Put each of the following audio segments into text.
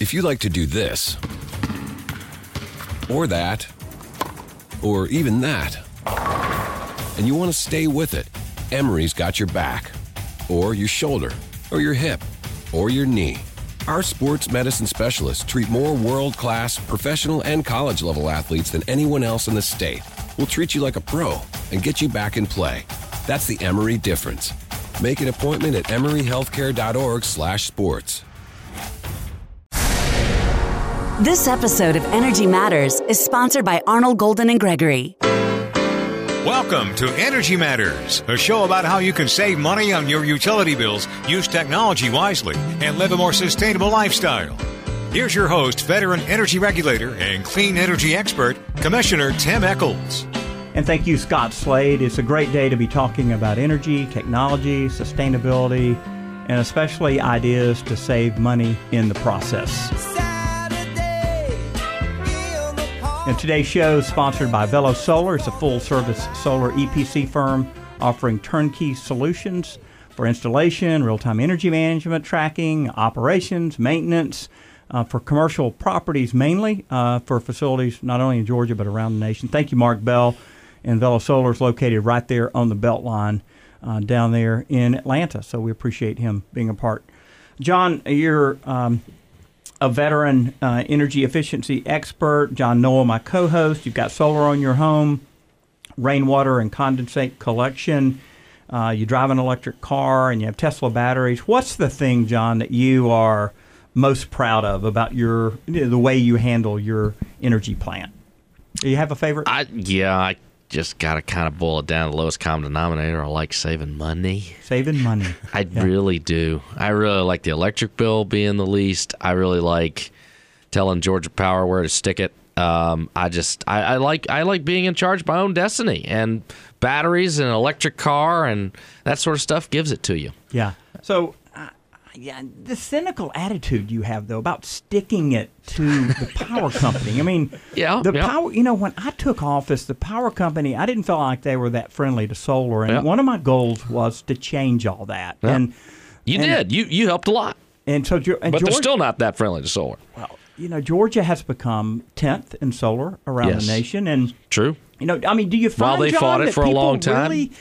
If you like to do this, or that, or even that, and you want to stay with it, Emory's got your back, or your shoulder, or your hip, or your knee. Our sports medicine specialists treat more world class, professional, and college level athletes than anyone else in the state. We'll treat you like a pro and get you back in play. That's the Emory difference. Make an appointment at emoryhealthcare.org/sports. This episode of Energy Matters is sponsored by Arnall Golden and Gregory. Welcome to Energy Matters, a show about how you can save money on your utility bills, use technology wisely, and live a more sustainable lifestyle. Here's your host, veteran energy regulator and clean energy expert, Commissioner Tim Echols. And thank you, Scott Slade. It's a great day to be talking about energy, technology, sustainability, and especially ideas to save money in the process. And today's show is sponsored by Velo Solar. It's a full service solar EPC firm offering turnkey solutions for installation, real time energy management, tracking, operations, maintenance. Uh, for commercial properties mainly, uh, for facilities not only in Georgia but around the nation. Thank you, Mark Bell. And Velo Solar is located right there on the Beltline uh, down there in Atlanta. So we appreciate him being a part. John, you're um, a veteran uh, energy efficiency expert. John Noel, my co host. You've got solar on your home, rainwater and condensate collection. Uh, you drive an electric car and you have Tesla batteries. What's the thing, John, that you are most proud of about your the way you handle your energy plant? Do you have a favorite? I yeah, I just got to kind of boil it down to the lowest common denominator. I like saving money. Saving money. I yeah. really do. I really like the electric bill being the least. I really like telling Georgia Power where to stick it. Um, I just I, I, like I like being in charge of my own destiny and batteries and an electric car and that sort of stuff gives it to you. Yeah. So yeah, the cynical attitude you have though about sticking it to the power company. I mean, yeah, the yeah. power. You know, when I took office, the power company, I didn't feel like they were that friendly to solar, and yeah. one of my goals was to change all that. Yeah. And you and, did. You you helped a lot. And so, and but Georgia, they're still not that friendly to solar. Well, you know, Georgia has become tenth in solar around yes. the nation, and true. You know, I mean, do you find while they John, fought it for a long time? Really,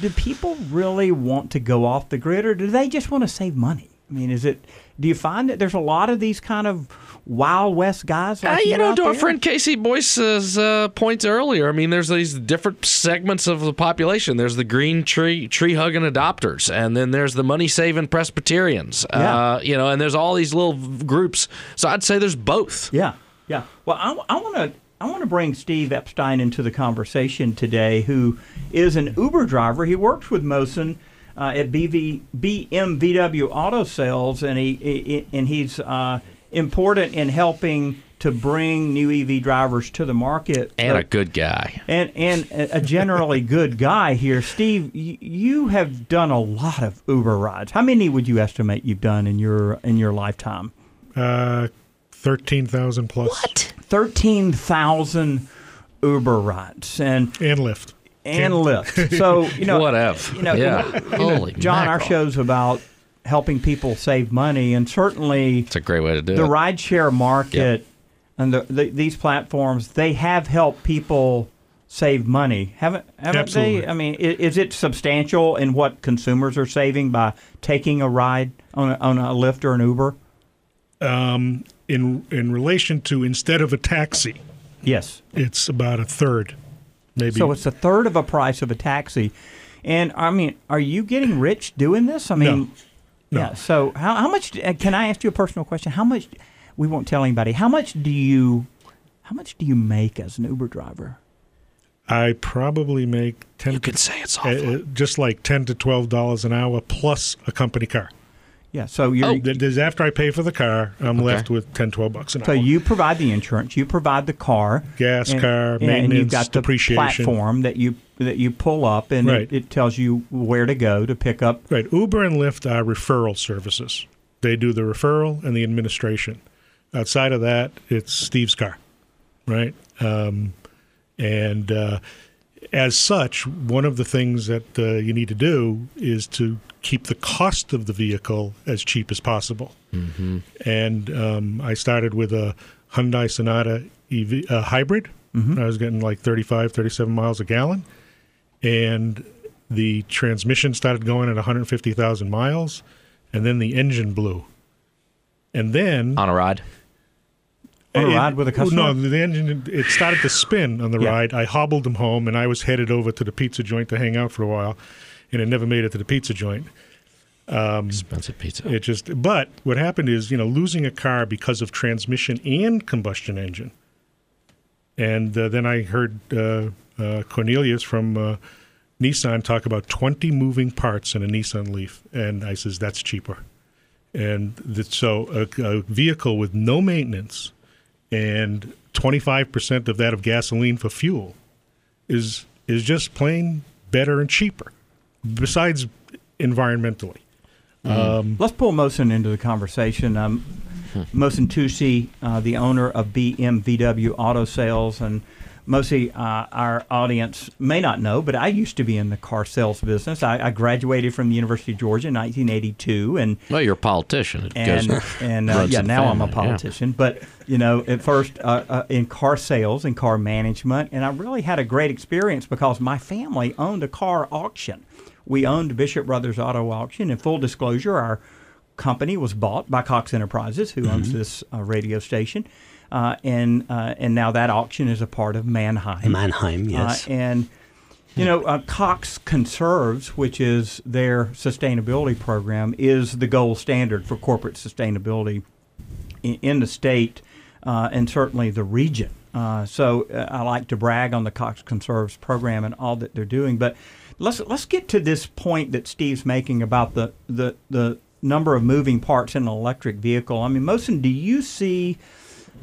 do people really want to go off the grid, or do they just want to save money? I mean, is it? Do you find that there's a lot of these kind of Wild West guys? Like uh, you, know, to our friend KC Boyce's uh, points earlier. I mean, there's these different segments of the population. There's the green tree tree hugging adopters, and then there's the money saving Presbyterians. Yeah. Uh, you know, and there's all these little groups. So I'd say there's both. Yeah, yeah. Well, I, I want to. I want to bring Steve Epstein into the conversation today, who is an Uber driver. He works with Mohsen uh, at BV, BMVW Auto Sales, and he, he and he's uh, important in helping to bring new EV drivers to the market. And but, a good guy. And and a generally good guy here. Steve, y- you have done a lot of Uber rides. How many would you estimate you've done in your in your lifetime? Uh, thirteen thousand plus. What? Thirteen thousand Uber rides and and Lyft and Lyft. So you know, whatever. You know, yeah. Holy John, mackerel. our show's about helping people save money, and certainly it's a great way to do the it. The rideshare market yep. and the, the, these platforms they have helped people save money, haven't haven't Absolutely. they? I mean, is, is, it substantial in what consumers are saving by taking a ride on a, on a Lyft or an Uber? Um, in in relation to instead of a taxi, yes, it's about a third. Maybe. So it's a third of a price of a taxi. And I mean, are you getting rich doing this? I mean, no. No. yeah. So how, how much? Uh, can I ask you a personal question? How much? We won't tell anybody. How much do you? How much do you make as an Uber driver? I probably make ten. You could say it's uh, uh, just like ten to twelve dollars an hour plus a company car. Yeah, so you're. Oh. There's after I pay for the car, I'm okay. left with 10, 12 bucks an so hour. So you provide the insurance, you provide the car, gas, and, car, and, maintenance, and you've got the platform that you that you pull up, and right. it, it, tells you where to go to pick up. Right. Uber and Lyft are referral services. They do the referral and the administration. Outside of that, it's Steve's car, right? Um, and uh, as such, one of the things that uh, you need to do is to keep the cost of the vehicle as cheap as possible. Mm-hmm. And um, I started with a Hyundai Sonata EV uh, hybrid. I was getting like 35, 37 miles a gallon. And the transmission started going at 150,000 miles. And then the engine blew. And then On a ride. On a it- ride with a customer? No, the engine it started to spin on the Yeah. ride. I hobbled him home, and I was headed over to the pizza joint to hang out for a while, and it never made it to the pizza joint. Expensive pizza. It just. But what happened is, you know, losing a car because of transmission and combustion engine. And uh, then I heard uh, uh, Cornelius from uh, Nissan talk about 20 moving parts in a Nissan Leaf, and I says that's cheaper. And that, so a, a vehicle with no maintenance and 25% of that of gasoline for fuel is is just plain better and cheaper. Besides environmentally. Let's pull Mohsen into the conversation. Um, Mohsen Toosi, uh, the owner of BMVW Auto Sales, and Mosi, uh, our audience may not know, but I used to be in the car sales business. I, I graduated from the University of Georgia in 1982, and Well, you're a politician. It and goes, and uh, yeah, now I'm a family, yeah. politician. But you know, at first uh, uh, in car sales and car management, and I really had a great experience because my family owned a car auction. We owned Bishop Brothers Auto Auction. In full disclosure, our company was bought by Cox Enterprises, who Mm-hmm. owns this uh, radio station, uh, and uh, and now that auction is a part of Manheim. Manheim, yes. Uh, and you know, uh, Cox Conserves, which is their sustainability program, is the gold standard for corporate sustainability in, in the state uh, and certainly the region. Uh, so uh, I like to brag on the Cox Conserves program and all that they're doing. But let's let's get to this point that Steve's making about the the, the number of moving parts in an electric vehicle. I mean, Mohsen, do you see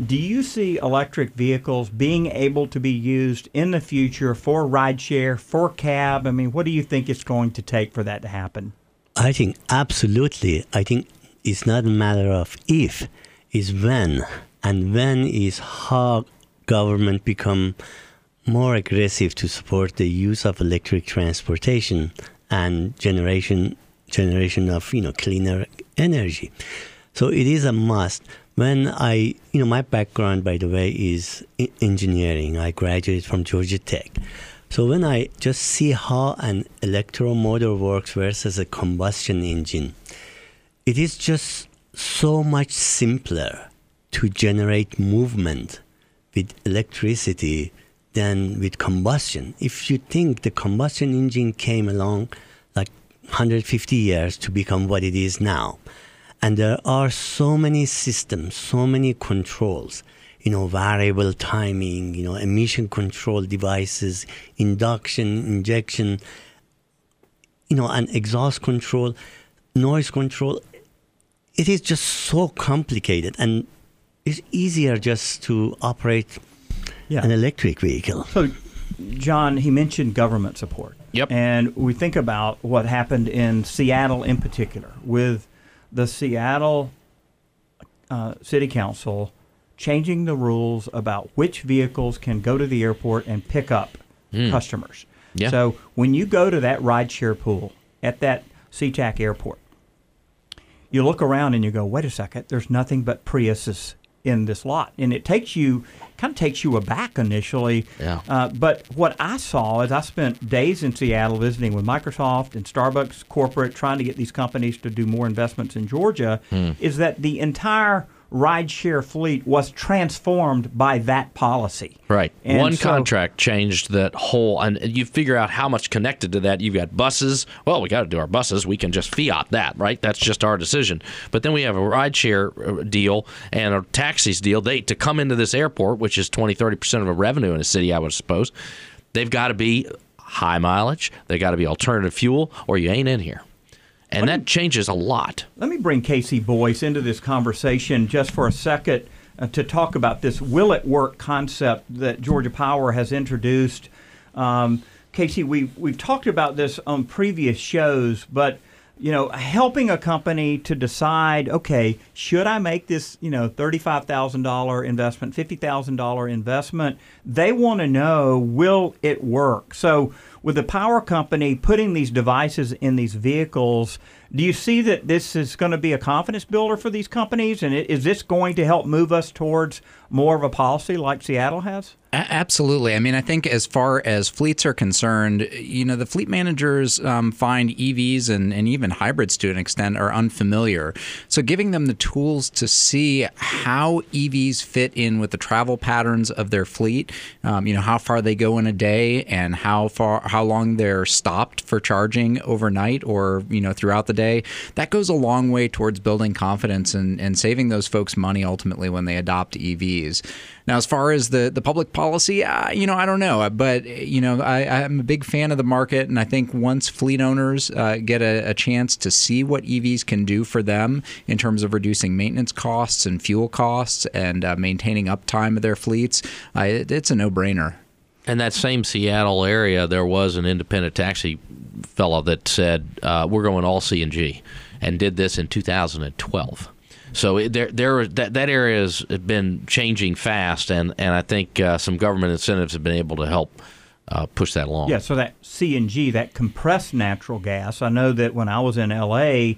do you see electric vehicles being able to be used in the future for rideshare, for cab? I mean, what do you think it's going to take for that to happen? I think absolutely. I think it's not a matter of if, it's when. And when is how government become more aggressive to support the use of electric transportation and generation generation of you know cleaner energy. So it is a must. When I, you know, my background, by the way, is engineering. I graduated from Georgia Tech. So when I just see how an electromotor works versus a combustion engine, it is just so much simpler to generate movement with electricity than with combustion. If you think the combustion engine came along like 150 years to become what it is now, and there are so many systems, so many controls, you know, variable timing, you know, emission control devices, induction, injection, you know, and exhaust control, noise control. It is just so complicated, and it's easier just to operate Yeah. an electric vehicle. So, John, he mentioned government support. Yep. And we think about what happened in Seattle in particular with the Seattle uh, City Council changing the rules about which vehicles can go to the airport and pick up customers. Yeah. So, when you go to that rideshare pool at that SeaTac airport, you look around and you go, wait a second, there's nothing but Priuses in this lot. And it takes you, kind of takes you aback initially. Yeah. Uh, but what I saw is I spent days in Seattle visiting with Microsoft and Starbucks corporate, trying to get these companies to do more investments in Georgia, Hmm. is that the entire rideshare fleet was transformed by that policy. Right. And One so- contract changed that whole, and you figure out how much connected to that. You've got buses. Well, we got to do our buses. We can just fiat that, right? That's just our decision. But then we have a rideshare uh, deal and a taxis deal. They to come into this airport, which is 20, 30 percent of a revenue in a city, I would suppose. They've got to be high mileage. They got to be alternative fuel, or you ain't in here. And that changes a lot. Let me bring KC Boyce into this conversation just for a second uh, to talk about this will it work concept that Georgia Power has introduced. Um, KC, we've, we've talked about this on previous shows, but you know, helping a company to decide, okay, should I make this, you know, $35,000 investment, $50,000 investment? They want to know, will it work? So, with the power company putting these devices in these vehicles, do you see that this is going to be a confidence builder for these companies? And is this going to help move us towards more of a policy like Seattle has? absolutely. I mean, I think as far as fleets are concerned, you know, the fleet managers um, find EVs and, and even hybrids to an extent are unfamiliar. So giving them the tools to see how EVs fit in with the travel patterns of their fleet, um, you know, how far they go in a day and how far, how long they're stopped for charging overnight or, you know, throughout the day, that goes a long way towards building confidence and, and saving those folks money ultimately when they adopt EVs. Now, as far as the, the public policy, uh, you know, I don't know, but you know, I, am a big fan of the market, and I think once fleet owners uh, get a, a, chance to see what EVs can do for them in terms of reducing maintenance costs and fuel costs and uh, maintaining uptime of their fleets, uh, it, it's a no brainer. In that same Seattle area, there was an independent taxi fellow that said, uh, "We're going all CNG," and did this in 2012. So there, there, that that area has been changing fast, and and I think uh, some government incentives have been able to help. Uh, push that along. Yeah, so that CNG, that compressed natural gas. I know that when I was in LA,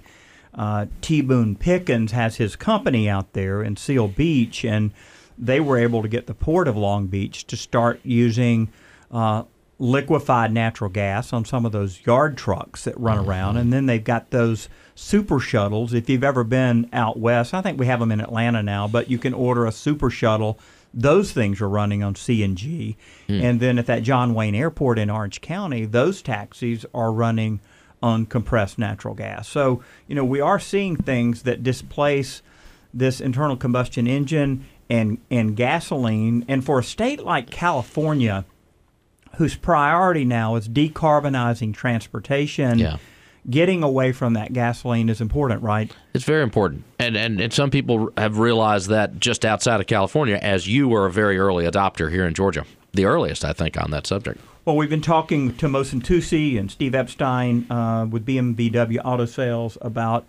uh, T. Boone Pickens has his company out there in Seal Beach, and they were able to get the port of Long Beach to start using uh, liquefied natural gas on some of those yard trucks that run mm-hmm. around, and then they've got those super shuttles. If you've ever been out west, I think we have them in Atlanta now, but you can order a super shuttle. Those things are running on CNG, mm. and then at that John Wayne Airport in Orange County, those taxis are running on compressed natural gas. So you know we are seeing things that displace this internal combustion engine and and gasoline. And for a state like California whose priority now is decarbonizing transportation. Yeah. Getting away from that gasoline is important, right? It's very important. And, and and some people have realized that just outside of California, as you were a very early adopter here in Georgia. The earliest, I think, on that subject. Well, we've been talking to Mohsen Toosi and Steve Epstein uh, with BMVW Auto Sales about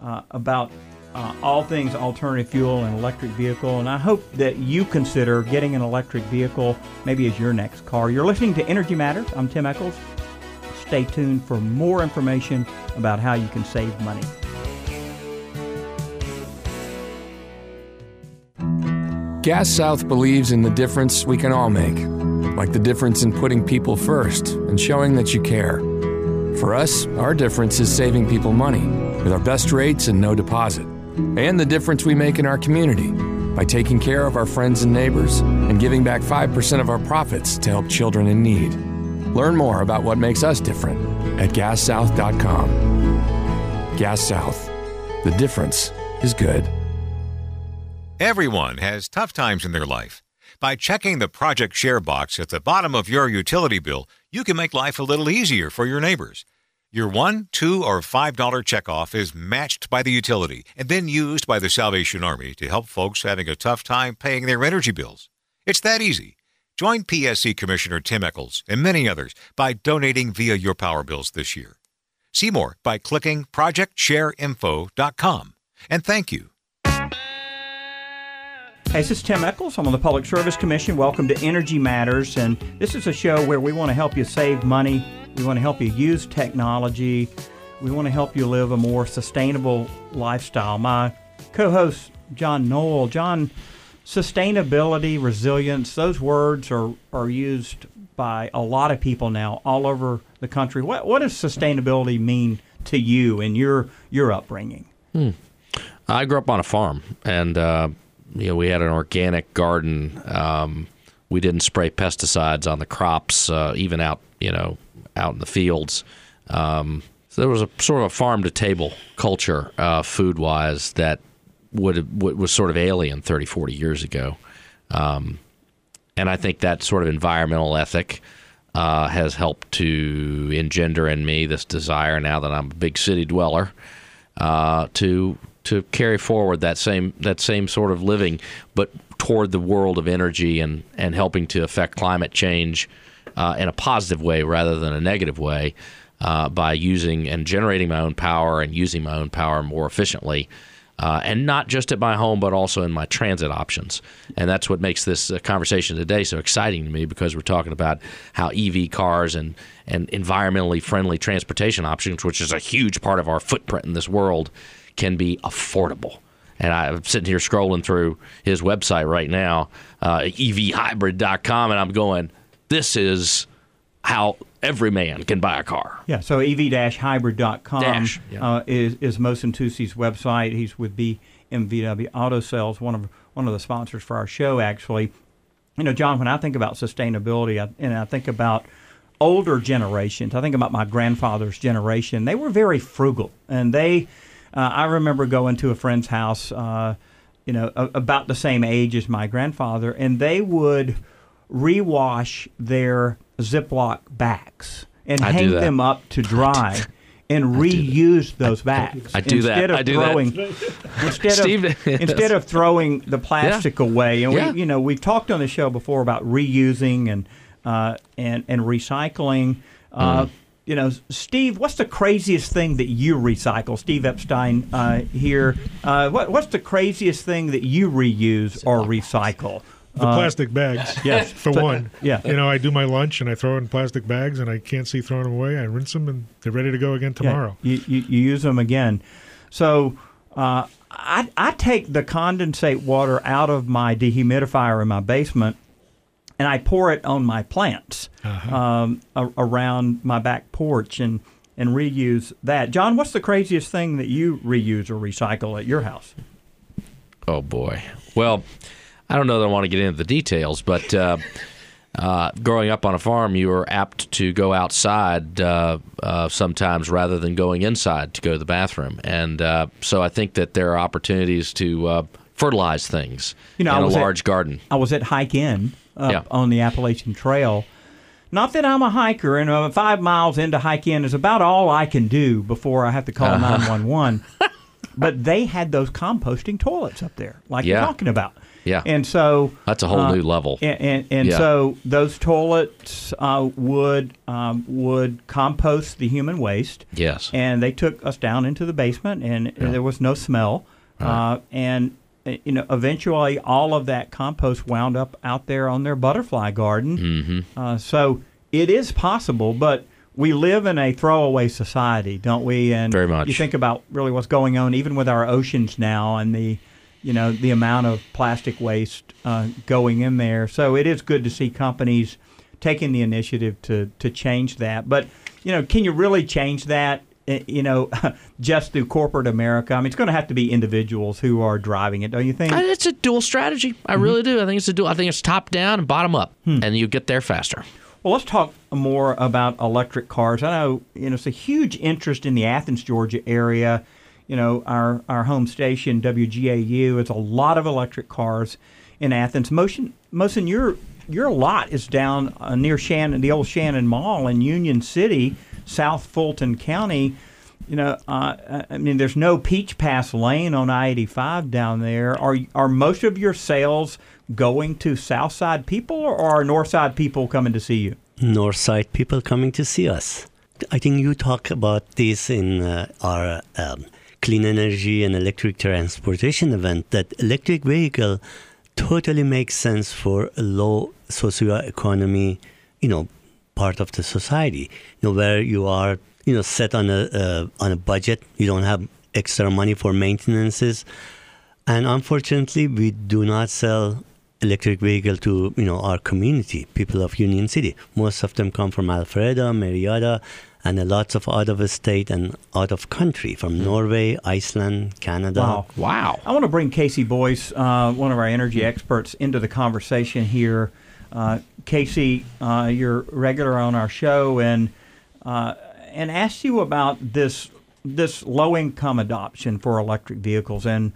uh, about uh, all things alternative fuel and electric vehicle. And I hope that you consider getting an electric vehicle maybe as your next car. You're listening to Energy Matters. I'm Tim Echols. Stay tuned for more information about how you can save money. Gas South believes in the difference we can all make, like the difference in putting people first and showing that you care. For us, our difference is saving people money with our best rates and no deposit and the difference we make in our community by taking care of our friends and neighbors and giving back 5% of our profits to help children in need. Learn more about what makes us different at gassouth.com. Gas South. The difference is good. Everyone has tough times in their life. By checking the Project Share box at the bottom of your utility bill, you can make life a little easier for your neighbors. Your one, two, or five dollar checkoff is matched by the utility and then used by the Salvation Army to help folks having a tough time paying their energy bills. It's that easy. Join PSC Commissioner Tim Echols and many others by donating via your power bills this year. See more by clicking projectshareinfo.com. And thank you. Hey, this is Tim Echols. I'm on the Public Service Commission. Welcome to Energy Matters. And this is a show where we want to help you save money we want to help you use technology. We want to help you live a more sustainable lifestyle. My co host, John Noel. John, sustainability, resilience, those words are, are used by a lot of people now all over the country. What, what does sustainability mean to you and your, your upbringing? Hmm. I grew up on a farm, and uh, you know we had an organic garden. Um, we didn't spray pesticides on the crops, uh, even out you know out in the fields. Um, so there was a sort of a farm to table culture, uh, food wise, that would, would, was sort of alien 30, 40 years ago. Um, and I think that sort of environmental ethic uh, has helped to engender in me this desire now that I'm a big city dweller uh, to to carry forward that same that same sort of living, but toward the world of energy and, and helping to affect climate change uh, in a positive way rather than a negative way. uh, by using and generating my own power and using my own power more efficiently. Uh, and not just at my home, but also in my transit options. And that's what makes this uh, conversation today so exciting to me because we're talking about how EV cars and, and environmentally friendly transportation options, which is a huge part of our footprint in this world, can be affordable. And I'm sitting here scrolling through his website right now, uh, evhybrid.com, and I'm going, this is how every man can buy a car. Yeah, so ev-hybrid.com Dash, yeah. uh, is, is Mohsen Toosi's website. He's with BMVW Auto Sales, one of one of the sponsors for our show, actually. You know, John, when I think about sustainability I, and I think about older generations, I think about my grandfather's generation, they were very frugal. And they, uh, I remember going to a friend's house, uh, you know, a, about the same age as my grandfather, and they would rewash their Ziploc bags and I hang them up to dry and reuse those bags. I do that. instead Of I do that. throwing, Instead Steve- of instead of throwing the plastic away, and Yeah. we you know we've talked on the show before about reusing and uh, and and recycling. Uh, Mm. You know, Steve, what's the craziest thing that you recycle? Steve Epstein uh, here. Uh, what, what's the craziest thing that you reuse or recycle? The Uh, plastic bags, yes. for So- one. yeah. You know, I do my lunch and I throw it in plastic bags and I can't see throwing them away. I rinse them and they're ready to go again Yeah, tomorrow. you, you, you use them again. So uh, I, I take the condensate water out of my dehumidifier in my basement and I pour it on my plants um, a- around my back porch and, and reuse that. John, what's the craziest thing that you reuse or recycle at your house? Oh boy. Well, I don't know that I want to get into the details, but uh, uh, growing up on a farm, you were apt to go outside uh, uh, sometimes rather than going inside to go to the bathroom, and uh, so I think that there are opportunities to uh, fertilize things You know, in a was at- large garden. I was at Hike Inn up Yeah. on the Appalachian Trail. Not that I'm a hiker, and uh, five miles into Hike Inn is about all I can do before I have to call 911. but they had those composting toilets up there, like Yeah. you're talking about. Yeah. And so That's a whole uh, new level. And and, and Yeah. so those toilets uh, would um, would compost the human waste. Yes. And they took us down into the basement, and there was no smell. Uh, and uh, you know, eventually, all of that compost wound up out there on their butterfly garden. Mm-hmm. Uh, so it is possible, but we live in a throwaway society, don't we? And Very much. You think about really what's going on, even with our oceans now, and the you know the amount of plastic waste uh, going in there. So it is good to see companies taking the initiative to to change that. But you know, can you really change that? eh, You know, just through corporate America. I mean, it's going to have to be individuals who are driving it, don't you think? It's a dual strategy. I Mm-hmm. really do. I think it's a dual. I think it's top down and bottom up, Hmm. and you get there faster. Well, let's talk more about electric cars. I know you know it's a huge interest in the Athens, Georgia area. You know, our our home station WGAU. It's a lot of electric cars in Athens. Mohsen, Mohsen, your your lot is down uh, near Shannon, the old Shannon Mall in Union City, South Fulton County. You know, uh, I mean, there's no Peach Pass Lane on I-85 down there. Are are most of your sales going to South Side people, or are North Side people coming to see you? north side people coming to see us. I think you talk about this in uh, our um, clean energy and electric transportation event that electric vehicle totally makes sense for a low socioeconomy, you know, part of the society. You know, where you are, you know, set on a uh, on a budget, you don't have extra money for maintenances, and unfortunately, we do not sell electric vehicle to you know our community, people of Union City. Most of them come from Alpharetta, Marietta, and a lots of out of state and out of country, from Norway, Iceland, Canada. Wow. Wow. I want to bring KC Boyce, uh, one of our energy experts, into the conversation here. Uh, KC, uh, you're regular on our show, and uh, and ask you about this this low income adoption for electric vehicles. And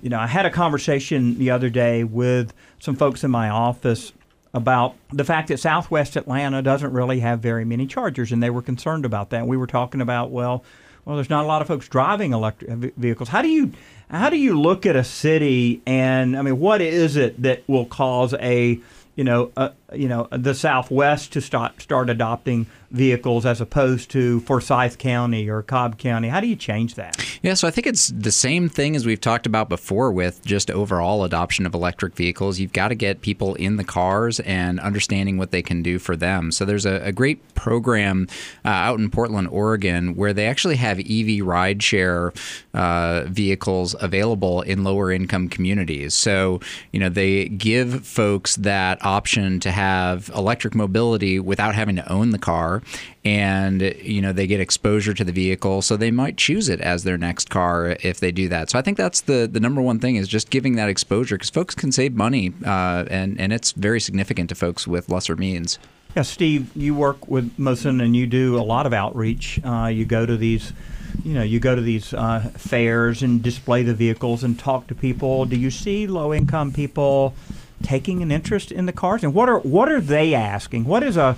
you know, I had a conversation the other day with some folks in my office about the fact that Southwest Atlanta doesn't really have very many chargers, and they were concerned about that. We were talking about, well, well, there's not a lot of folks driving electric uh, vehicles. How do you how do you look at a city and I mean, what is it that will cause a you know, uh, you know, the Southwest to start start adopting vehicles as opposed to Forsyth County or Cobb County? How do you change that? Yeah, so I think it's the same thing as we've talked about before with just overall adoption of electric vehicles. You've got to get people in the cars and understanding what they can do for them. So there's a, a great program uh, out in Portland, Oregon, where they actually have EV rideshare uh, vehicles available in lower income communities. So, you know, they give folks that option to have electric mobility without having to own the car. And you know they get exposure to the vehicle so they might choose it as their next car if they do that. So i think that's the the number one thing is just giving that exposure because folks can save money uh, and and it's very significant to folks with lesser means. Yeah steve you work with Mohsen and you do a lot of outreach. Uh, you go to these you know, you go to these uh, fairs and display the vehicles and talk to people. Do you see low income people taking an interest in the cars? And what are what are they asking? What is a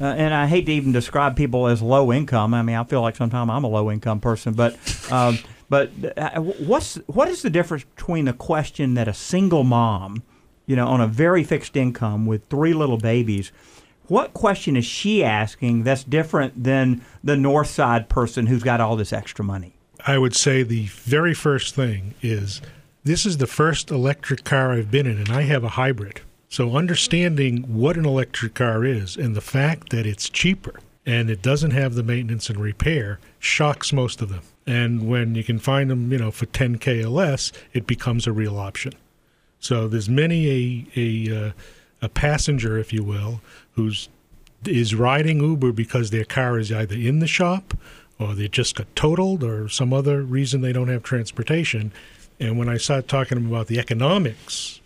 uh, and I hate to even describe people as low income. I mean, I feel like sometimes I'm a low income person, but um, but uh, what's what is the difference between a question that a single mom, you know, on a very fixed income with three little babies, what question is she asking that's different than the north side person who's got all this extra money? I would say the very first thing is this is the first electric car I've been in, and I have a hybrid. So understanding what an electric car is and the fact that it's cheaper and it doesn't have the maintenance and repair shocks most of them. And when you can find them, you know, for 10k or less, it becomes a real option. So there's many a a uh, a passenger, if you will, who's is riding Uber because their car is either in the shop or they just got totaled or some other reason they don't have transportation. And when I start talking to them about the economics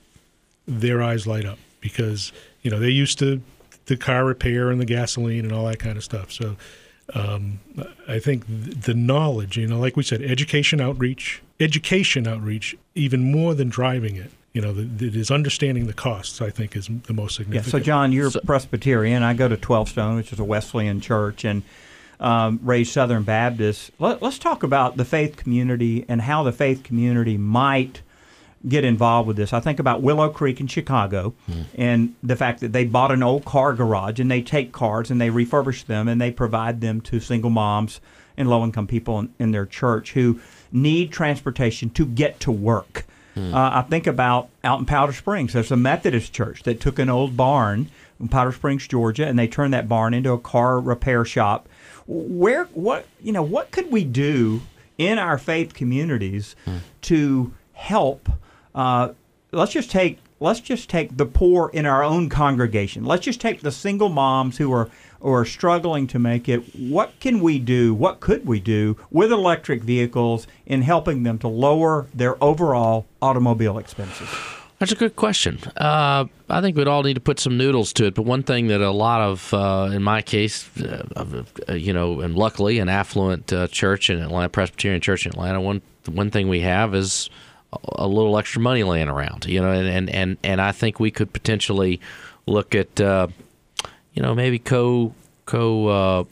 their eyes light up because you know they're used to the car repair and the gasoline and all that kind of stuff. So um, I think the knowledge, you know, like we said, education outreach, education outreach, even more than driving it. You know, the, it is understanding the costs. I think is the most significant. Yeah. So, John, you're so, Presbyterian. I go to 12Stone, which is a Wesleyan church, and um, raised Southern Baptist. Let, us talk about the faith community and how the faith community might get involved with this. I think about Willow Creek in Chicago mm. and the fact that they bought an old car garage and they take cars and they refurbish them and they provide them to single moms and low income people in, in, their church who need transportation to get to work. Mm. Uh, I think about out in Powder Springs, there's a Methodist church that took an old barn in Powder Springs, Georgia, and they turned that barn into a car repair shop. Where, what, you know, what could we do in our faith communities mm. to help uh, let's just take let's just take the poor in our own congregation. Let's just take the single moms who are who are struggling to make it. What can we do? What could we do with electric vehicles in helping them to lower their overall automobile expenses? That's a good question. Uh, I think we'd all need to put some noodles to it. But one thing that a lot of, uh, in my case, uh, uh you know, and luckily an affluent uh, church in Atlanta, Presbyterian church in Atlanta, one one thing we have is a little extra money laying around, you know, and and and I think we could potentially look at, uh, you know, maybe co co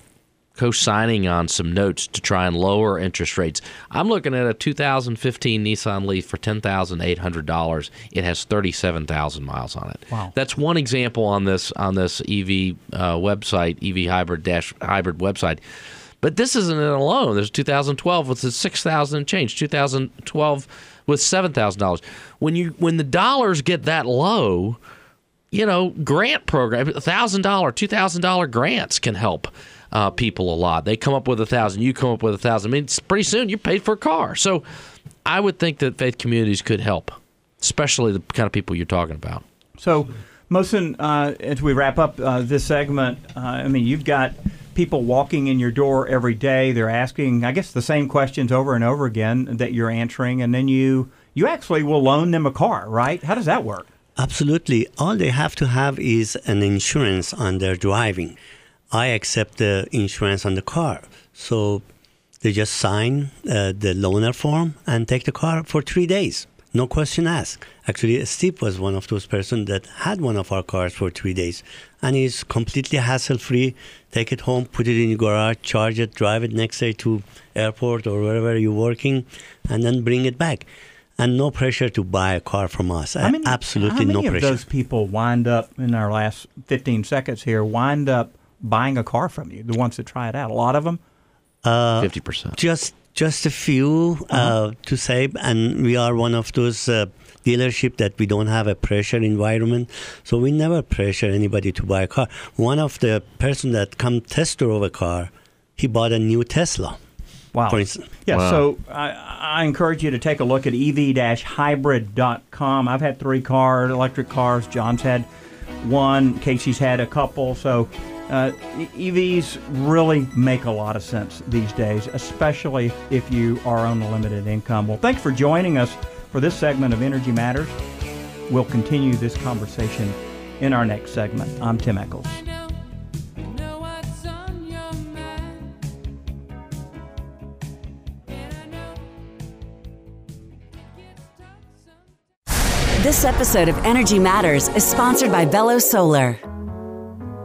co-signing on some notes to try and lower interest rates. I'm looking at a 2015 Nissan Leaf for ten thousand eight hundred dollars. It has thirty-seven thousand miles on it. Wow, that's one example on this on this EV uh, website, EV hybrid dash hybrid website. But this isn't it alone. There's 2012 with the 6,000 change. 2012 with seven thousand dollars. When you when the dollars get that low, you know, grant program, thousand dollar, two thousand dollar grants can help uh, people a lot. They come up with a thousand, you come up with a thousand. I mean, pretty soon you're paid for a car. So, I would think that faith communities could help, especially the kind of people you're talking about. So, Mohsen, uh, as we wrap up uh, this segment, uh, I mean, you've got people walking in your door every day. They're asking, I guess, the same questions over and over again that you're answering, and then you you actually will loan them a car, right? How does that work? Absolutely. All they have to have is an insurance on their driving. I accept the insurance on the car, so they just sign uh, the loaner form and take the car for three days no question asked. Actually, Steve was one of those persons that had one of our cars for three days, and he's completely hassle-free. Take it home, put it in your garage, charge it, drive it next day to airport or wherever you're working, and then bring it back. and no pressure to buy a car from us. How many, Absolutely how no many of those people wind up in our last 15 seconds here wind up buying a car from you? The ones that try it out, a lot of them. Uh, Fifty percent. just just a few uh, Uh-huh. to say, and we are one of those uh, dealership that we don't have a pressure environment, so we never pressure anybody to buy a car. One of the person that come test drove a car, he bought a new Tesla. Wow. For instance. Yeah, Wow. so I, I encourage you to take a look at ev-hybrid.com. I've had three cars, electric cars. John's had one. KC's had a couple. So uh, EVs really make a lot of sense these days, especially if you are on a limited income. Well, thanks for joining us for this segment of Energy Matters. We'll continue this conversation in our next segment. I'm Tim Echols. This episode of Energy Matters is sponsored by Velo Solar.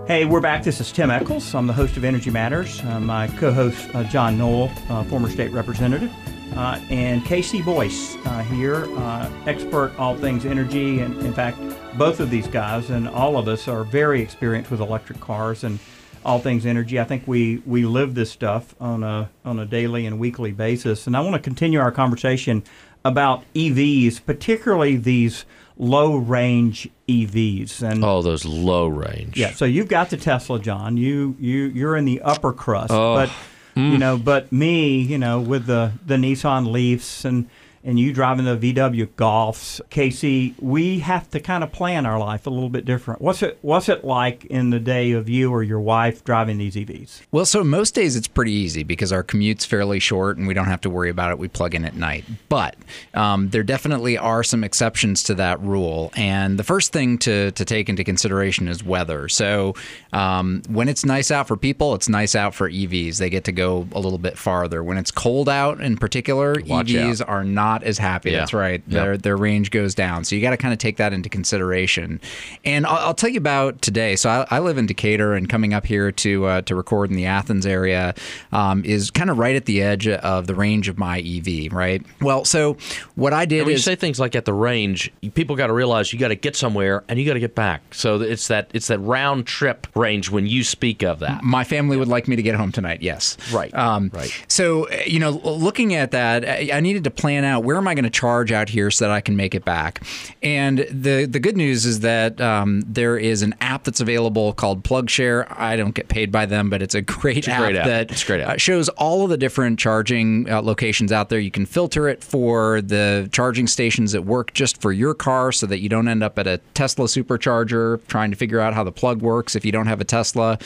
Hey, we're back. This is Tim Echols. I'm the host of Energy Matters. Uh, my co host, uh, John Noel, uh, former state representative, uh, and KC Boyce uh, here, uh, expert all things energy. And in fact, both of these guys and all of us are very experienced with electric cars and all things energy. I think we, we live this stuff on a, on a daily and weekly basis. And I want to continue our conversation about EVs, particularly these low range EVs. And Oh, those low range. yeah, so you've got the Tesla, John. You you you're in the upper crust, Oh. but you hmm. know, but me, you know, with the the Nissan Leafs and and you driving the VW Golfs, KC, we have to kind of plan our life a little bit different. What's it What's it like in the day of you or your wife driving these EVs? Well, so most days it's pretty easy because our commute's fairly short and we don't have to worry about it. We plug in at night. But um, there definitely are some exceptions to that rule. And the first thing to, to take into consideration is weather. So um, when it's nice out for people, it's nice out for EVs. They get to go a little bit farther. When it's cold out in particular, Watch EVs out. are not as happy. Yeah. That's right. Yeah. Their, their range goes down. So you got to kind of take that into consideration. And I'll, I'll tell you about today. So I, I live in Decatur, and coming up here to uh, to record in the Athens area um, is kind of right at the edge of the range of my EV. Right. Well, so what I did And when you is say things like at the range, people got to realize you got to get somewhere and you got to get back. So it's that it's that round trip range when you speak of that. my family would like me to get home tonight. Yes. Right, Um, right. So uh, you know, looking at that, I needed to plan out where am I going to charge out here so that I can make it back. And the the good news is that um, there is an app that's available called PlugShare. I don't get paid by them, but it's a great, a app, great app. that It's great app. uh, shows all of the different charging uh, locations out there. You can filter it for the charging stations that work just for your car so that you don't end up at a Tesla supercharger trying to figure out how the plug works if you don't have a Tesla.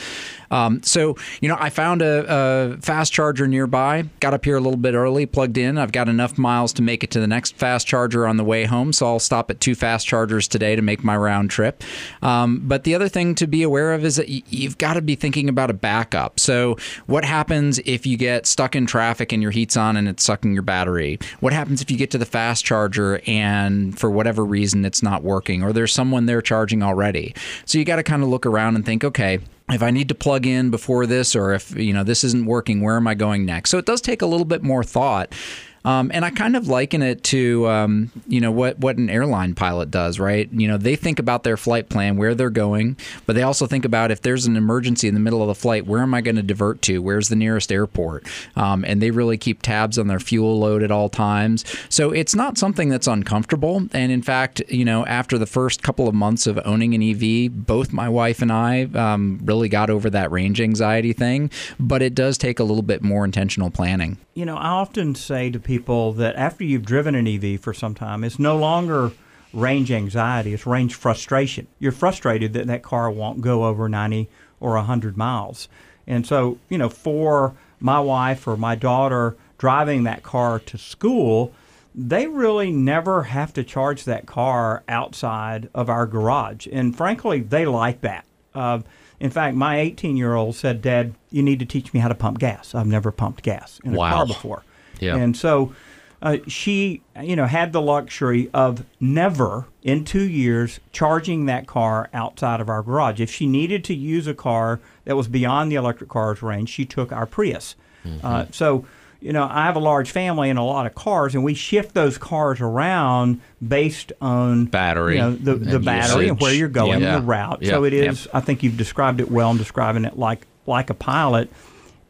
Um, so, you know, I found a, a fast charger nearby, got up here a little bit early, plugged in. I've got enough miles to make it to the next fast charger on the way home. So I'll stop at two fast chargers today to make my round trip. Um, but the other thing to be aware of is that you've got to be thinking about a backup. So, what happens if you get stuck in traffic and your heat's on and it's sucking your battery? What happens if you get to the fast charger and for whatever reason it's not working or there's someone there charging already? So, you got to kind of look around and think, okay, if I need to plug in before this, or if you know this isn't working, where am I going next? So it does take a little bit more thought. Um, and I kind of liken it to, um, you know, what, what an airline pilot does, right? You know, they think about their flight plan, where they're going, but they also think about if there's an emergency in the middle of the flight, where am I going to divert to? Where's the nearest airport? Um, and they really keep tabs on their fuel load at all times. So it's not something that's uncomfortable. And in fact, you know, after the first couple of months of owning an EV, both my wife and I um, really got over that range anxiety thing. But it does take a little bit more intentional planning. You know, I often say to that after you've driven an EV for some time, it's no longer range anxiety, it's range frustration. You're frustrated that that car won't go over 90 or 100 miles. And so, you know, for my wife or my daughter driving that car to school, they really never have to charge that car outside of our garage. And frankly, they like that. Uh, in fact, my 18 year old said, Dad, you need to teach me how to pump gas. I've never pumped gas in a Wow. car before. Yeah. And so uh, she, you know, had the luxury of never in two years charging that car outside of our garage. If she needed to use a car that was beyond the electric car's range, she took our Prius. Uh, so, you know, I have a large family and a lot of cars, and we shift those cars around based on Battery you know, the, the and battery and where you're going, Yeah. the route. So it is. I think you've described it well. I'm describing it like like a pilot.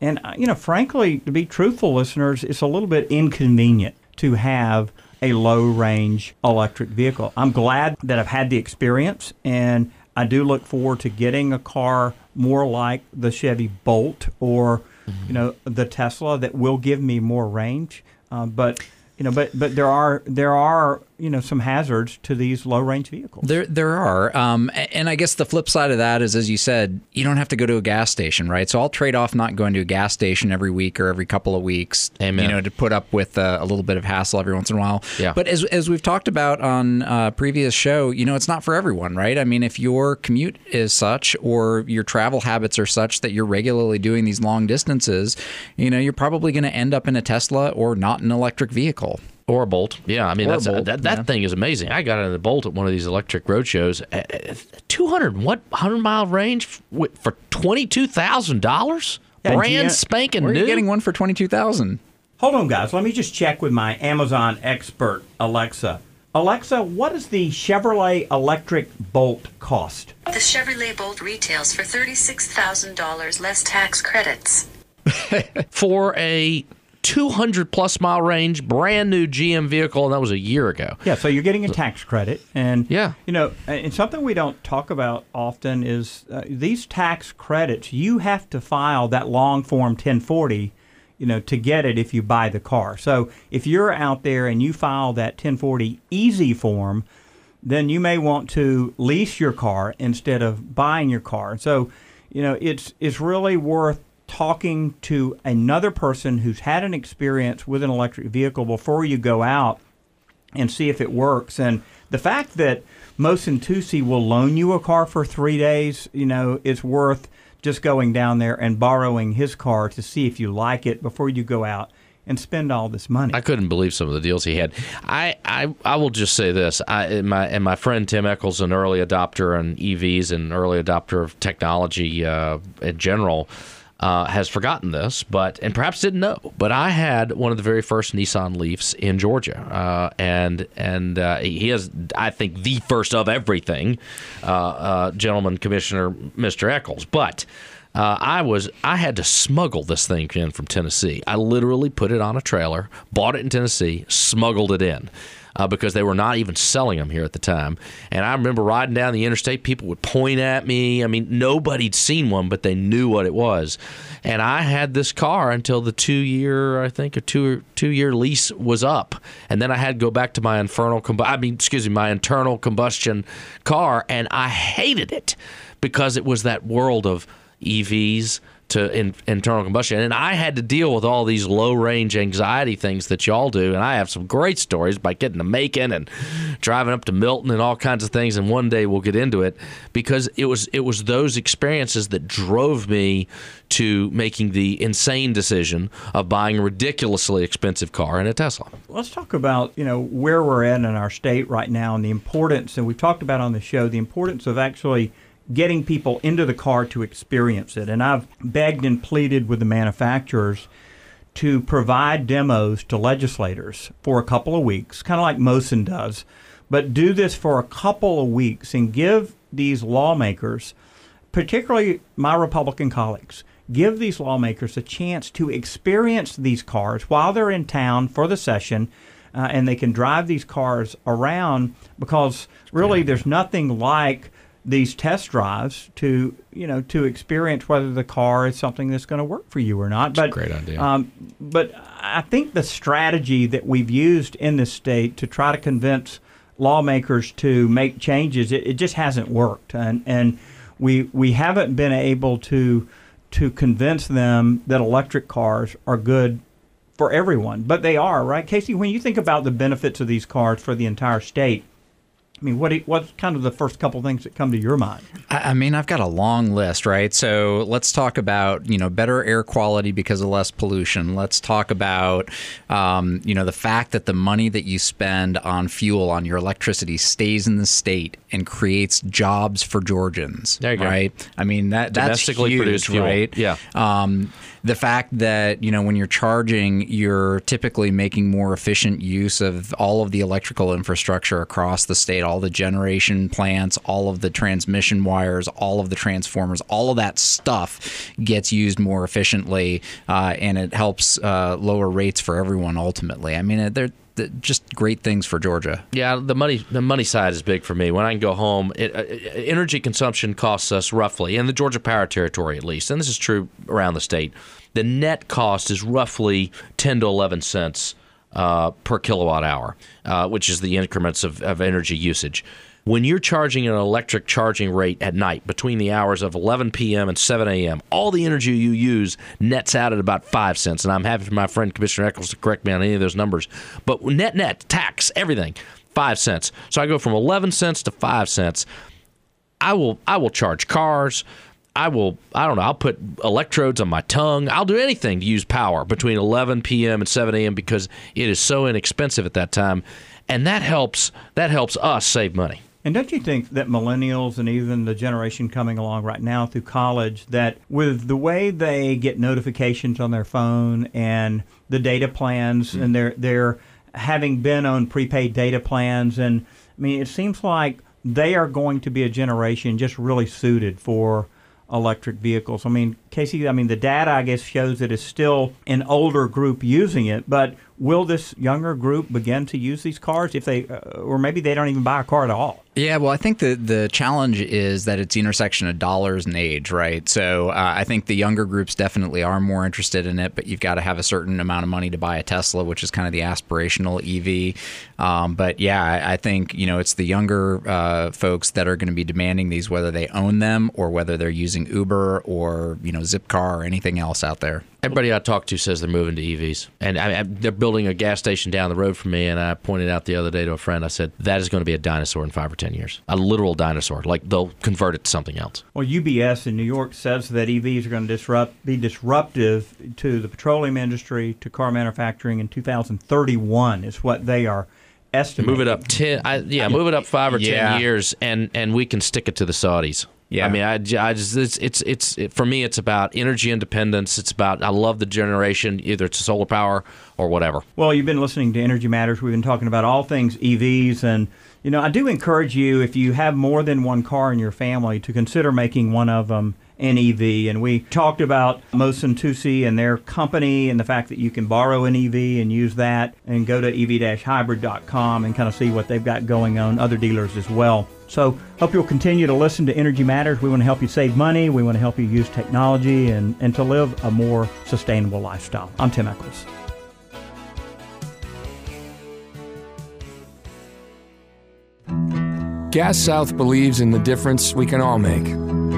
And uh, you know, frankly, to be truthful, listeners, it's a little bit inconvenient to have a low range electric vehicle. I'm glad that I've had the experience, and I do look forward to getting a car more like the Chevy Bolt or you know the Tesla that will give me more range. Uh, but you know, but but there are there are you know some hazards to these low range vehicles. There, there are, um, and I guess the flip side of that is, as you said, you don't have to go to a gas station, right? So I'll trade off not going to a gas station every week or every couple of weeks, Amen. you know, to put up with uh, a little bit of hassle every once in a while. Yeah. But as as we've talked about on uh, previous show, you know, it's not for everyone, right? I mean, if your commute is such or your travel habits are such that you're regularly doing these long distances, you know, you're probably going to end up in a Tesla or not an electric vehicle. Or a Bolt. Yeah, I mean Or a Bolt, that that yeah. thing is amazing. I got in the Bolt at one of these electric road shows. Uh, uh, two hundred what hundred mile range for twenty two thousand dollars. Yeah, Brand GM spanking new. you getting one for twenty two thousand? Hold on, guys. Let me just check with my Amazon expert, Alexa. Alexa, what does the Chevrolet electric Bolt cost? The Chevrolet Bolt retails for $36,000 less tax credits. for a 200 plus mile range, brand new GM vehicle, and that was a year ago. Yeah, so you're getting a tax credit, and Yeah. you know, and something we don't talk about often is uh, these tax credits. You have to file that long form 1040, you know, to get it if you buy the car. So if you're out there and you file that 1040 easy form, then you may want to lease your car instead of buying your car. So, you know, it's it's really worth talking to another person who's had an experience with an electric vehicle before you go out and see if it works. And the fact that Mohsen Toosi will loan you a car for three days, you know, it's worth just going down there and borrowing his car to see if you like it before you go out and spend all this money. I couldn't believe some of the deals he had. I, I, I will just say this: I, and my and my friend Tim Echols, an early adopter on EVs and early adopter of technology uh, in general, uh, has forgotten this, but and perhaps didn't know. But I had one of the very first Nissan Leafs in Georgia, uh, and and uh, he has, I think, the first of everything, uh, uh, gentleman Commissioner Mr. Echols, but. Uh, I was I had to smuggle this thing in from Tennessee. I literally put it on a trailer, bought it in Tennessee, smuggled it in. Uh, because they were not even selling them here at the time. And I remember riding down the interstate, people would point at me. I mean, nobody'd seen one, but they knew what it was. And I had this car until the two year, I think, or two two year lease was up. And then I had to go back to my infernal, I mean, excuse me, my internal combustion car, and I hated it because it was that world of EVs to in, internal combustion. And I had to deal with all these low range anxiety things that y'all do. And I have some great stories by getting to Macon and driving up to Milton and all kinds of things. And one day we'll get into it because it was it was those experiences that drove me to making the insane decision of buying a ridiculously expensive car and a Tesla. Let's talk about you know where we're at in our state right now and the importance, and we've talked about on the show the importance of actually getting people into the car to experience it. And I've begged and pleaded with the manufacturers to provide demos to legislators for a couple of weeks, kind of like Mohsen does, but do this for a couple of weeks and give these lawmakers, particularly my Republican colleagues, give these lawmakers a chance to experience these cars while they're in town for the session. Uh, and they can drive these cars around because really there's nothing like these test drives to you know to experience whether the car is something that's going to work for you or not. That's but great idea. Um, but I think the strategy that we've used in this state to try to convince lawmakers to make changes, it, it just hasn't worked, and and we we haven't been able to to convince them that electric cars are good for everyone. But they are, right, KC? When you think about the benefits of these cars for the entire state. I mean, what do- what's kind of the first couple things that come to your mind? I I mean, I've got a long list, right? So let's talk about you know better air quality because of less pollution. Let's talk about um, you know the fact that the money that you spend on fuel on your electricity stays in the state and creates jobs for Georgians. There you go. right? I mean that that's Domestically huge, produced fuel. right? Yeah. Um, the fact that you know when you're charging, you're typically making more efficient use of all of the electrical infrastructure across the state, all the generation plants, all of the transmission wires, all of the transformers, all of that stuff gets used more efficiently, uh, and it helps uh, lower rates for everyone ultimately. I mean, they're just great things for Georgia. Yeah, the money the money side is big for me. When I can go home, it, uh, energy consumption costs us roughly in the Georgia Power territory at least, and this is true around the state. The net cost is roughly ten to eleven cents uh, per kilowatt hour, uh, which is the increments of, of energy usage when you're charging an electric charging rate at night between the hours of 11 p.m. and 7 a.m., all the energy you use nets out at about 5 cents. And I'm happy for my friend Commissioner Echols to correct me on any of those numbers. But net, net, tax, everything, 5 cents. So I go from 11 cents to 5 cents. I will I will charge cars. I will, I don't know, I'll put electrodes on my tongue. I'll do anything to use power between 11 p.m. and 7 a.m. because it is so inexpensive at that time. And that helps, that helps us save money. And don't you think that millennials and even the generation coming along right now through college, that with the way they get notifications on their phone and the data plans, mm-hmm. and they're they're having been on prepaid data plans, and I mean, it seems like they are going to be a generation just really suited for electric vehicles. I mean, KC, I mean, the data I guess shows that it's still an older group using it, but will this younger group begin to use these cars if they, uh, or maybe they don't even buy a car at all? Yeah, well, I think the the challenge is that it's the intersection of dollars and age, right? So uh, I think the younger groups definitely are more interested in it, but you've got to have a certain amount of money to buy a Tesla, which is kind of the aspirational EV. Um, but yeah, I, I, think you know it's the younger uh, folks that are going to be demanding these, whether they own them or whether they're using Uber or you know Zipcar or anything else out there. Everybody I talk to says they're moving to EVs, and I, I, they're building a gas station down the road from me. And I pointed out the other day to a friend, I said that is going to be a dinosaur in five or ten years, a literal dinosaur. Like they'll convert it to something else. Well, UBS in New York says that EVs are going to disrupt, be disruptive to the petroleum industry, to car manufacturing in 2031 is what they are estimating. Move it up ten, I, yeah, move it up five or yeah. ten years, and and we can stick it to the Saudis. Yeah, I mean, I, I just it's it's it's it, for me, it's about energy independence. It's about I love the generation, either it's solar power or whatever. Well, you've been listening to Energy Matters. We've been talking about all things EVs, and you know, I do encourage you if you have more than one car in your family to consider making one of them an EV. And we talked about Mohsen Toosi and their company and the fact that you can borrow an EV and use that and go to ev-hybrid.com and kind of see what they've got going on. Other dealers as well. So, hope you'll continue to listen to Energy Matters. We want to help you save money. We want to help you use technology and, and to live a more sustainable lifestyle. I'm Tim Echols. Gas South believes in the difference we can all make,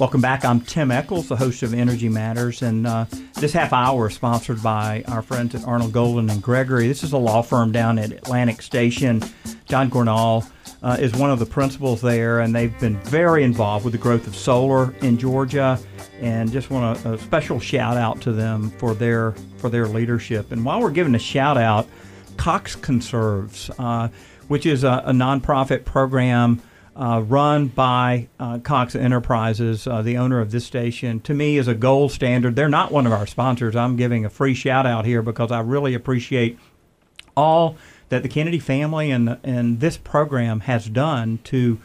Welcome back. I'm Tim Echols, the host of Energy Matters, and uh, this half hour is sponsored by our friends at Arnall Golden and Gregory. This is a law firm down at Atlantic Station. John Gornall uh, is one of the principals there, and they've been very involved with the growth of solar in Georgia. And just want a, a special shout out to them for their for their leadership. And while we're giving a shout out, Cox Conserves, uh, which is a, a nonprofit program uh, run by uh, Cox Enterprises, uh, the owner of this station, to me is a gold standard. They're not one of our sponsors. I'm giving a free shout out here because I really appreciate all that the Kennedy family and and this program has done to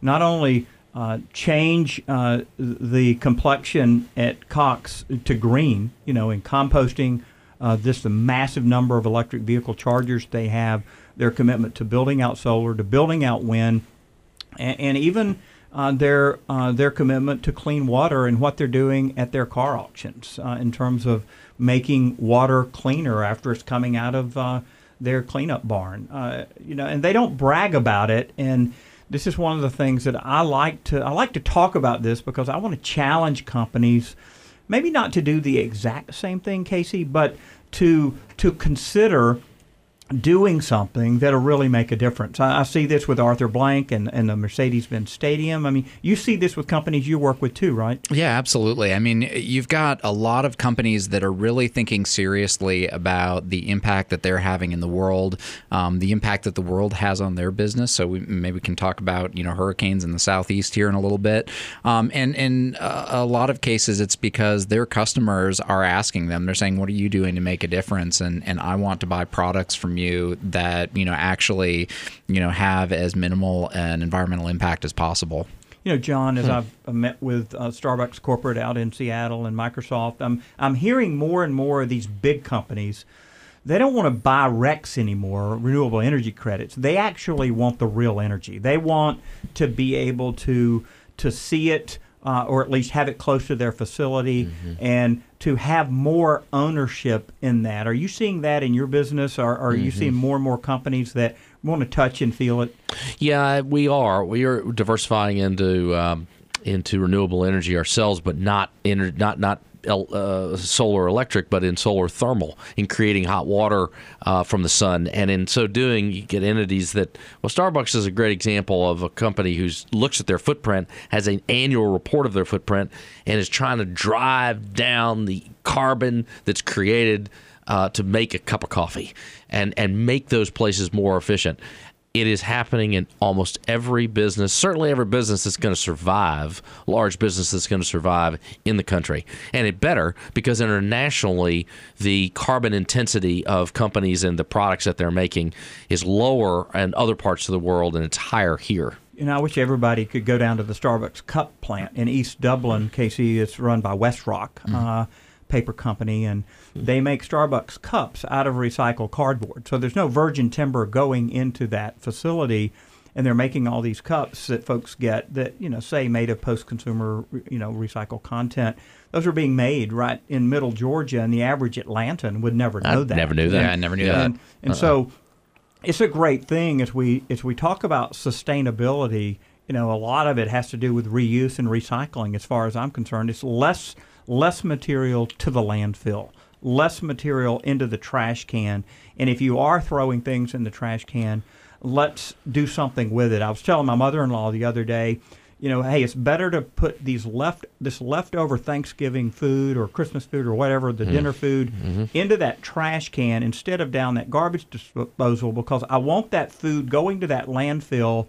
not only uh, change uh, the complexion at Cox to green, you know, in composting uh, this the massive number of electric vehicle chargers they have, their commitment to building out solar, to building out wind, and, and even uh, their uh, their commitment to clean water and what they're doing at their car auctions uh, in terms of making water cleaner after it's coming out of uh, their cleanup barn. Uh, you know, and they don't brag about it. And this is one of the things that I like to I like to talk about this because I want to challenge companies, maybe not to do the exact same thing, KC, but to to consider doing something that'll really make a difference. I, I see this with Arthur Blank and, and the Mercedes Benz Stadium. I mean, you see this with companies you work with too, right? Yeah, absolutely. I mean, you've got a lot of companies that are really thinking seriously about the impact that they're having in the world, um, the impact that the world has on their business. So we, maybe we can talk about you know hurricanes in the southeast here in a little bit. Um, and in a, a lot of cases, it's because their customers are asking them. They're saying, "What are you doing to make a difference?" And and I want to buy products from you that you know actually you know have as minimal an environmental impact as possible. You know, John, as I've uh, met with uh, Starbucks corporate out in Seattle and Microsoft, I'm I'm hearing more and more of these big companies. They don't want to buy RECs anymore, renewable energy credits. They actually want the real energy. They want to be able to to see it uh, or at least have it close to their facility and to have more ownership in that. Are you seeing that in your business? Or, are you seeing more and more companies that want to touch and feel it? Yeah, we are. We are diversifying into um, into renewable energy ourselves, but not in not not uh, solar electric, but in solar thermal, in creating hot water uh, from the sun. And in so doing, you get entities that, well, Starbucks is a great example of a company who looks at their footprint, has an annual report of their footprint, and is trying to drive down the carbon that's created uh, to make a cup of coffee and, and make those places more efficient. It is happening in almost every business, certainly every business that's going to survive, large business that's going to survive in the country. And it better because internationally, the carbon intensity of companies and the products that they're making is lower in other parts of the world and it's higher here. You know, I wish everybody could go down to the Starbucks cup plant in East Dublin. KC, it's run by WestRock uh, Paper Company, and hmm. they make Starbucks cups out of recycled cardboard. So there's no virgin timber going into that facility, and they're making all these cups that folks get that you know say made of post-consumer you know recycled content. Those are being made right in Middle Georgia, and the average Atlantan would never know I that. never knew that. Yeah, I never knew that. And, and uh-uh. so it's a great thing as we as we talk about sustainability. You know, a lot of it has to do with reuse and recycling. As far as I'm concerned, it's less less material to the landfill, less material into the trash can. And if you are throwing things in the trash can, let's do something with it. I was telling my mother-in-law the other day, you know, hey, it's better to put these left this leftover Thanksgiving food or Christmas food or whatever the mm-hmm. dinner food mm-hmm. into that trash can instead of down that garbage disposal because I want that food going to that landfill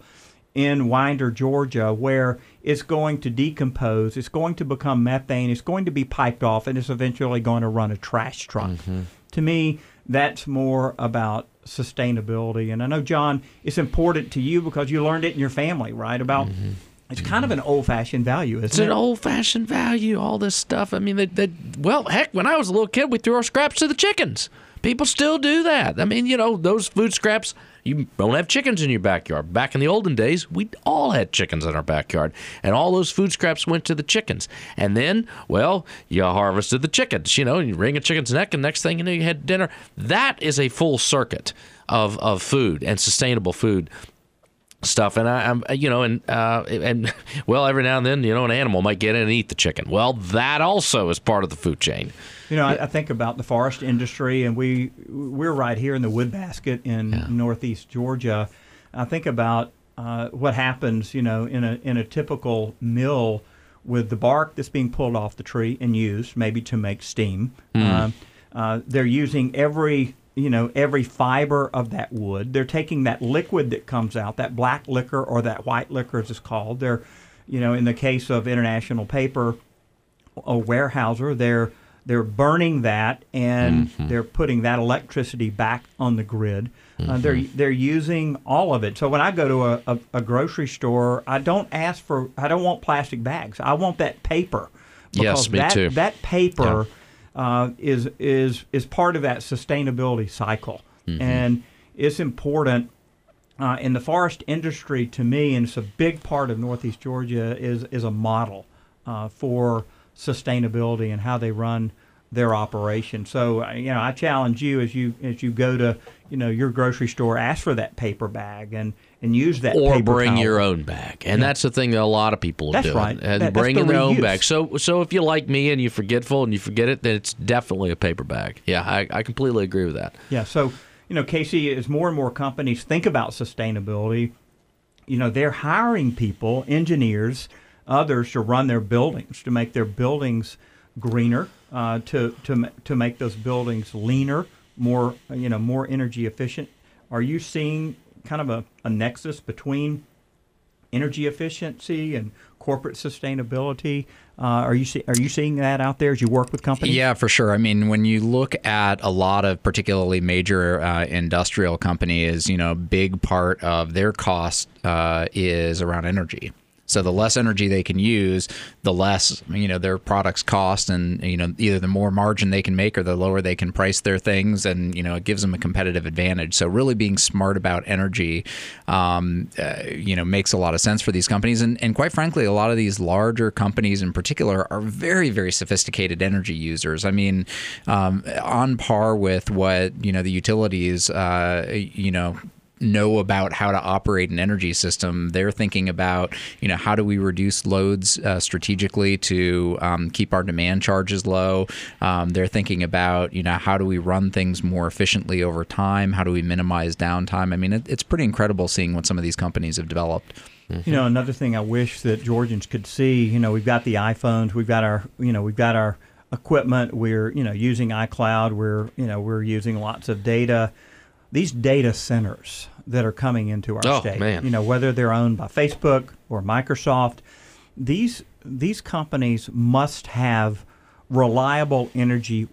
in Winder, Georgia, where it's going to decompose, it's going to become methane, it's going to be piped off, and it's eventually going to run a trash truck. Mm-hmm. To me, that's more about sustainability. And I know, John, it's important to you because you learned it in your family, right? About mm-hmm. it's kind of an old fashioned value, isn't It's it? an old fashioned value, all this stuff. I mean, they, they, well, heck, when I was a little kid, we threw our scraps to the chickens. People still do that. I mean, you know, those food scraps, you don't have chickens in your backyard. Back in the olden days, we all had chickens in our backyard, and all those food scraps went to the chickens. And then, well, you harvested the chickens, you know, and you wring a chicken's neck, and next thing you know, you had dinner. That is a full circuit of, of food and sustainable food stuff. And I, I'm you know and uh, and well every now and then you know an animal might get in and eat the chicken. Well that also is part of the food chain. You know, I, I think about the forest industry, and we we're right here in the wood basket in northeast Georgia. I think about uh, what happens, you know, in a in a typical mill with the bark that's being pulled off the tree and used maybe to make steam. Uh, uh, they're using every you know every fiber of that wood. They're taking that liquid that comes out, that black liquor or that white liquor as it's called. They're, you know, in the case of International Paper, a Weyerhaeuser, they're they're burning that and they're putting that electricity back on the grid. Uh, they're they're using all of it. So when I go to a, a, a grocery store, I don't ask for I don't want plastic bags. I want that paper. Yes, Because me that, too. That paper uh, is is is part of that sustainability cycle, and it's important. Uh, in the forest industry, to me, and it's a big part of Northeast Georgia, is is a model uh, for sustainability and how they run their operation. So, uh, you know, I challenge you as you as you go to you know your grocery store, ask for that paper bag and and use that or paper bring towel. your own bag, and that's the thing that a lot of people are That's doing. right. And That- that's bringing the their own bag. So, so if you like me and you're forgetful and you forget it, then it's definitely a paper bag. Yeah, I, I completely agree with that. Yeah. So, you know, KC, as more and more companies think about sustainability, you know, they're hiring people, engineers, others to run their buildings, to make their buildings greener, uh, to, to, to make those buildings leaner, more, you know, more energy efficient. Are you seeing kind of a, a nexus between energy efficiency and corporate sustainability? Uh, are you see, are you seeing that out there as you work with companies? Yeah, for sure. I mean, when you look at a lot of particularly major uh, industrial companies, you know, big part of their cost uh, is around energy. So the less energy they can use, the less you know their products cost, and you know either the more margin they can make or the lower they can price their things, and you know it gives them a competitive advantage. So really being smart about energy, um, uh, you know, makes a lot of sense for these companies, and and quite frankly, a lot of these larger companies in particular are very very sophisticated energy users. I mean, um, on par with what you know the utilities, uh, you know know about how to operate an energy system. They're thinking about, you know, how do we reduce loads uh, strategically to um, keep our demand charges low. Um, they're thinking about, you know, how do we run things more efficiently over time? How do we minimize downtime? I mean, it, it's pretty incredible seeing what some of these companies have developed. You know, another thing I wish that Georgians could see. You know, we've got the iPhones, we've got our, you know, we've got our equipment. We're, you know, using iCloud. We're, you know, we're using lots of data. These data centers that are coming into our Oh, state, man. you know, whether they're owned by Facebook or Microsoft, these these companies must have reliable energy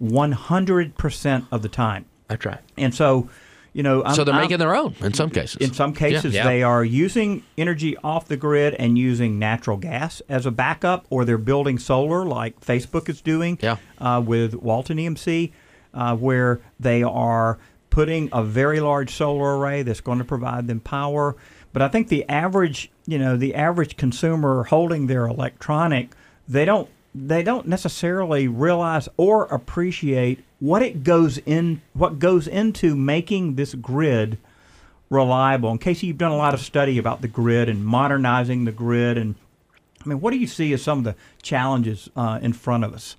100% of the time. That's right. And so, you know, I'm, so they're I'm- making their own in some cases. in some cases, Yeah. they are using energy off the grid and using natural gas as a backup, or they're building solar like Facebook is doing Yeah. uh, with Walton EMC, uh, where they are putting a very large solar array that's going to provide them power. But I think the average, you know, the average consumer holding their electronic, they don't they don't necessarily realize or appreciate what it goes in what goes into making this grid reliable. And KC, you've done a lot of study about the grid and modernizing the grid. And I mean, what do you see as some of the challenges uh, in front of us?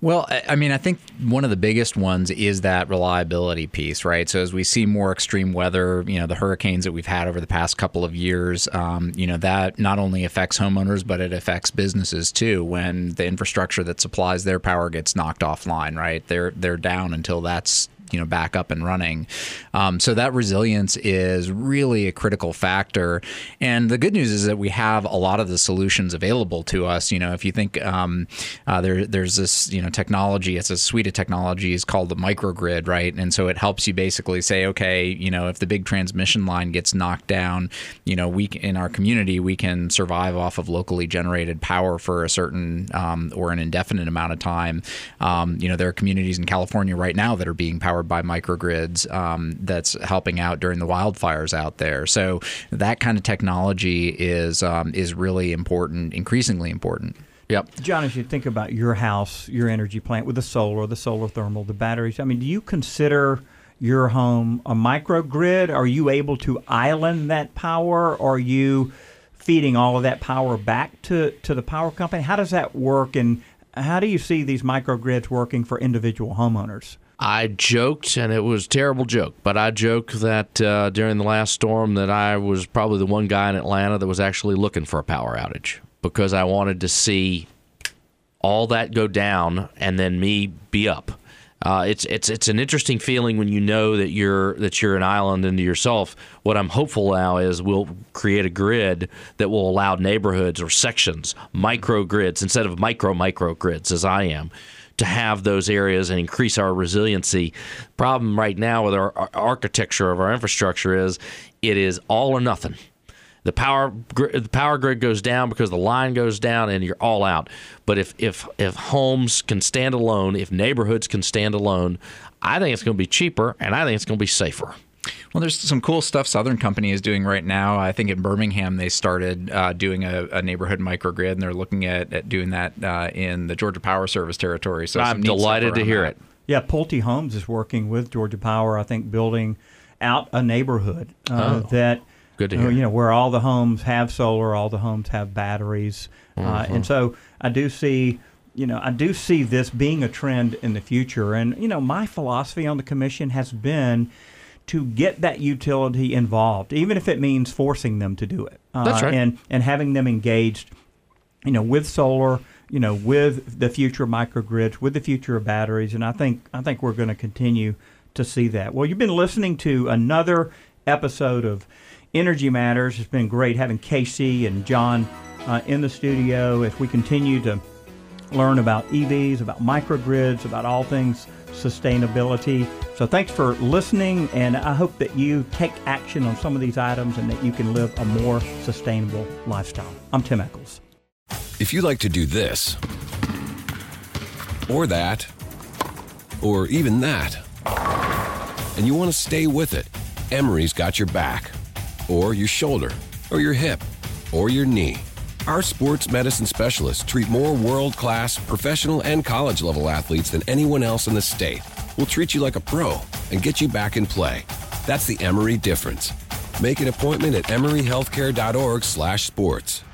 Well, I- mean, I think one of the biggest ones is that reliability piece, right? So as we see more extreme weather, you know, the hurricanes that we've had over the past couple of years, um, you know, that not only affects homeowners, but it affects businesses too. When the infrastructure that supplies their power gets knocked offline, right? They're they're down until that's you know back up and running. Um, so that resilience is really a critical factor. And the good news is that we have a lot of the solutions available to us. You know, if you think um, uh, there, there's this you know technology, it's a suite of technologies called the microgrid, right? And so it helps you basically say, okay, you know, if the big transmission line gets knocked down, you know, we in our community we can survive off of locally generated power for a certain um, or an indefinite amount of time. Um, you know, there are communities in California right now that are being powered by microgrids um, that's helping out during the wildfires out there. So that kind of technology is um, is really important, increasingly important. Yep. John, as you think about your house, your energy plant with the solar, the solar thermal, the batteries, I mean, do you consider your home a microgrid? Are you able to island that power? Are you feeding all of that power back to, to the power company? How does that work? And how do you see these microgrids working for individual homeowners? I joked, and it was terrible joke, but I joked that uh, during the last storm that I was probably the one guy in Atlanta that was actually looking for a power outage because I wanted to see all that go down and then me be up. Uh, it's it's it's an interesting feeling when you know that you're that you're an island into yourself. What I'm hopeful now is we'll create a grid that will allow neighborhoods or sections, micro grids instead of micro micro grids as I am, to have those areas and increase our resiliency. Problem right now with our, architecture of our infrastructure is it is all or nothing. the power the power grid goes down because the line goes down and you're all out. But if if if homes can stand alone, if neighborhoods can stand alone, I think it's going to be cheaper and I think it's going to be safer. Well, there's some cool stuff Southern Company is doing right now. I think in Birmingham they started uh, doing a, a, neighborhood microgrid, and they're looking at, at doing that uh, in the Georgia Power Service territory. So I'm delighted to hear that. it. Yeah, Pulte Homes is working with Georgia Power. I think building out a neighborhood uh, Oh, that good to uh, hear. you know where all the homes have solar, all the homes have batteries, uh, Mm-hmm. and so I do see. You know, I do see this being a trend in the future. And, you know, my philosophy on the commission has been to get that utility involved, even if it means forcing them to do it. Uh, That's right. And, and having them engaged you know, with solar, you know, with the future of microgrids, with the future of batteries, and I think I think we're going to continue to see that. Well, you've been listening to another episode of Energy Matters. It's been great having KC and John uh, in the studio as we continue to learn about EVs, about microgrids, about all things sustainability. So thanks for listening, and I hope that you take action on some of these items and that you can live a more sustainable lifestyle. I'm Tim Echols. If you like to do this, or that, or even that, and you want to stay with it, Emory's got your back, or your shoulder, or your hip, or your knee. Our sports medicine specialists treat more world class, professional, and college level athletes than anyone else in the state. We'll treat you like a pro and get you back in play. That's the Emory difference. Make an appointment at emoryhealthcare.org/sports.